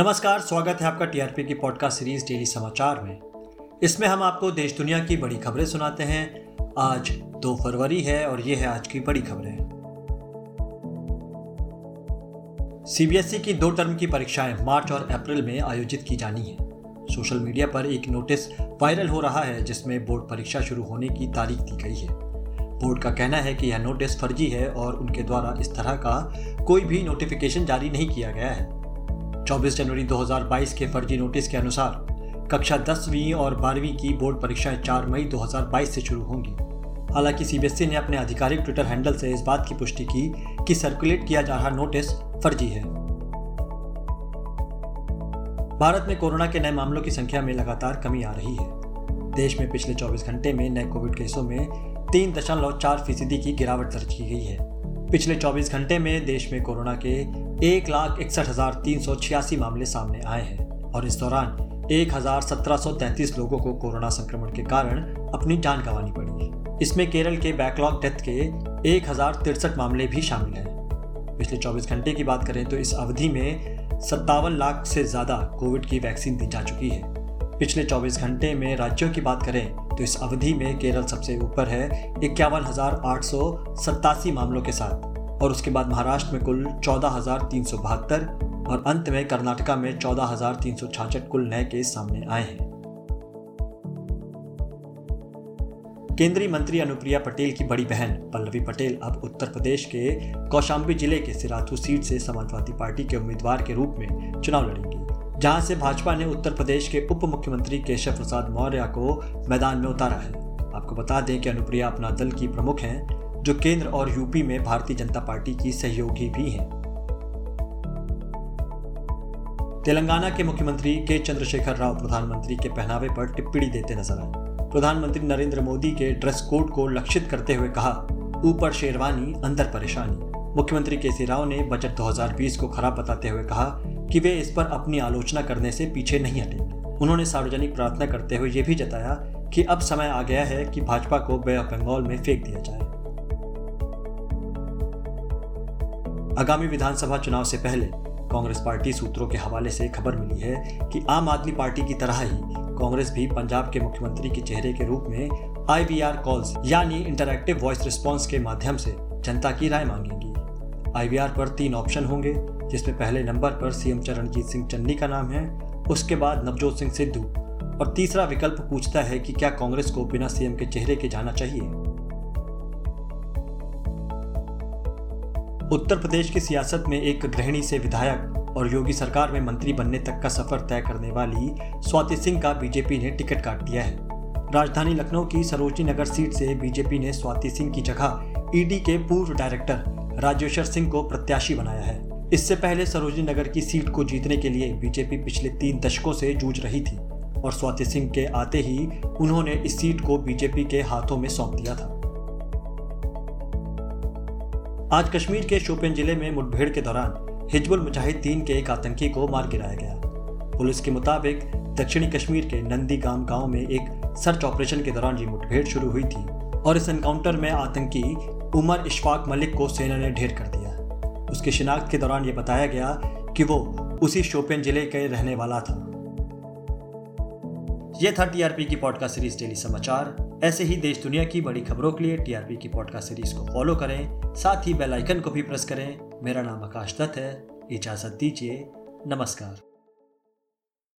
नमस्कार, स्वागत है आपका टीआरपी की पॉडकास्ट सीरीज़ डेली समाचार में। इसमें हम आपको देश दुनिया की बड़ी खबरें सुनाते हैं। आज दो फरवरी है और ये है आज की बड़ी खबरें। सीबीएसई की दो टर्म की परीक्षाएँ मार्च और अप्रैल में आयोजित की जानी है। सोशल मीडिया पर एक नोटिस वायरल हो रहा है, जिसमें बोर्ड परीक्षा शुरू होने की तारीख दी गई है। बोर्ड का कहना है कि यह नोटिस फर्जी है और उनके द्वारा इस तरह का कोई भी नोटिफिकेशन जारी नहीं किया गया है। 24 जनवरी 2022 के फर्जी नोटिस के अनुसार कक्षा दसवीं और बारहवीं की बोर्ड परीक्षाएँ 4 मई 2022 से शुरू होंगी। हालाँकि सीबीएसई ने अपने आधिकारिक ट्विटर हैंडल से इस बात की पुष्टि की कि सर्कुलेट किया जा रहा नोटिस फर्जी है। भारत में कोरोना के नए मामलों की संख्या में लगातार कमी आ रही है। देश में पिछले 24 घंटे में नए कोविड केसों में तीन दशमलव चार फ़ीसदी की गिरावट दर्ज की गई है। पिछले 24 घंटे में देश में कोरोना के एक लाख इकसठ हज़ार तीन सौ छियासी मामले सामने आए हैं और इस दौरान एक हज़ार सत्रह सौ तैतीस लोगों को कोरोना संक्रमण के कारण अपनी जान गंवानी पड़ी। इसमें केरल के बैकलॉग डेथ के एक हज़ार तिरसठ मामले भी शामिल हैं। पिछले 24 घंटे की बात करें तो इस अवधि में सत्तावन लाख से ज़्यादा कोविड की वैक्सीन दी जा चुकी है। पिछले 24 घंटे में राज्यों की बात करें तो इस अवधि में केरल सबसे ऊपर है इक्यावन मामलों के साथ और उसके बाद महाराष्ट्र में कुल चौदह और अंत में कर्नाटका में चौदह कुल नए केस सामने आए हैं। केंद्रीय मंत्री अनुप्रिया पटेल की बड़ी बहन पल्लवी पटेल अब उत्तर प्रदेश के कौशाम्बी ज़िले के सिराथू सीट से समाजवादी पार्टी के उम्मीदवार के रूप में चुनाव लड़ेंगी। जहाँ से भाजपा ने उत्तर प्रदेश के उप मुख्यमंत्री केशव प्रसाद मौर्य को मैदान में उतारा है। आपको बता दें कि अनुप्रिया अपना दल की प्रमुख हैं, जो केंद्र और यूपी में भारतीय जनता पार्टी की सहयोगी भी हैं। तेलंगाना के मुख्यमंत्री के चंद्रशेखर राव प्रधानमंत्री के पहनावे पर टिप्पणी देते नज़र आए। प्रधानमंत्री नरेंद्र मोदी के ड्रेस कोड को लक्षित करते हुए कहा, ऊपर शेरवानी, अंदर परेशानी। मुख्यमंत्री केसी राव ने बजट 2020 को खराब बताते हुए कहा कि वे इस पर अपनी आलोचना करने से पीछे नहीं हटे। उन्होंने सार्वजनिक प्रार्थना करते हुए यह भी जताया कि अब समय आ गया है कि भाजपा को बे ऑफ़ बंगाल में फेंक दिया जाए। आगामी विधानसभा चुनाव से पहले कांग्रेस पार्टी सूत्रों के हवाले से खबर मिली है कि आम आदमी पार्टी की तरह ही कांग्रेस भी पंजाब के मुख्यमंत्री के चेहरे के रूप में आईवीआर कॉल्स यानी इंटरैक्टिव वॉइस रिस्पॉन्स के माध्यम से जनता की राय मांगेगी। आईवीआर पर तीन ऑप्शन होंगे जिसमें पहले नंबर पर सीएम चरणजीत सिंह चन्नी का नाम है, उसके बाद नवजोत सिंह सिद्धू। और तीसरा विकल्प पूछता है कि क्या कांग्रेस को बिना सीएम के चेहरे के जाना चाहिए? उत्तर प्रदेश की सियासत में एक गृहिणी से विधायक और योगी सरकार में मंत्री बनने तक का सफ़र तय करने वाली स्वाति सिंह का बीजेपी ने टिकट काट दिया है। राजधानी लखनऊ की सरोजनी नगर सीट से बीजेपी ने स्वाति सिंह की जगह ईडी के पूर्व डायरेक्टर राजेश्वर सिंह को प्रत्याशी बनाया है। इससे पहले सरोजनी नगर की सीट को जीतने के लिए बीजेपी पिछले तीन दशकों से जूझ रही थी और स्वाति सिंह के आते ही उन्होंने इस सीट को बीजेपी के हाथों में सौंप दिया था। आज कश्मीर के शोपियन ज़िले में मुठभेड़ के दौरान हिजबुल मुजाहिदीन के एक आतंकी को मार गिराया गया। पुलिस के मुताबिक दक्षिणी कश्मीर के नंदी गाँव गाँव में एक सर्च ऑपरेशन के दौरान ये मुठभेड़ शुरू हुई थी और इस एनकाउंटर में आतंकी उमर इशफाक मलिक को सेना ने ढेर कर दिया। उसकी शिनाख्त के दौरान यह बताया गया कि वो उसी शोपियन ज़िले के रहने वाला था। यह था टीआरपी की पॉडकास्ट सीरीज़ डेली समाचार। ऐसे ही देश दुनिया की बड़ी खबरों के लिए टीआरपी की पॉडकास्ट सीरीज़ को फॉलो करें, साथ ही बेल आइकन को भी प्रेस करें। मेरा नाम आकाश दत्त है। इजाज़त दीजिए। नमस्कार।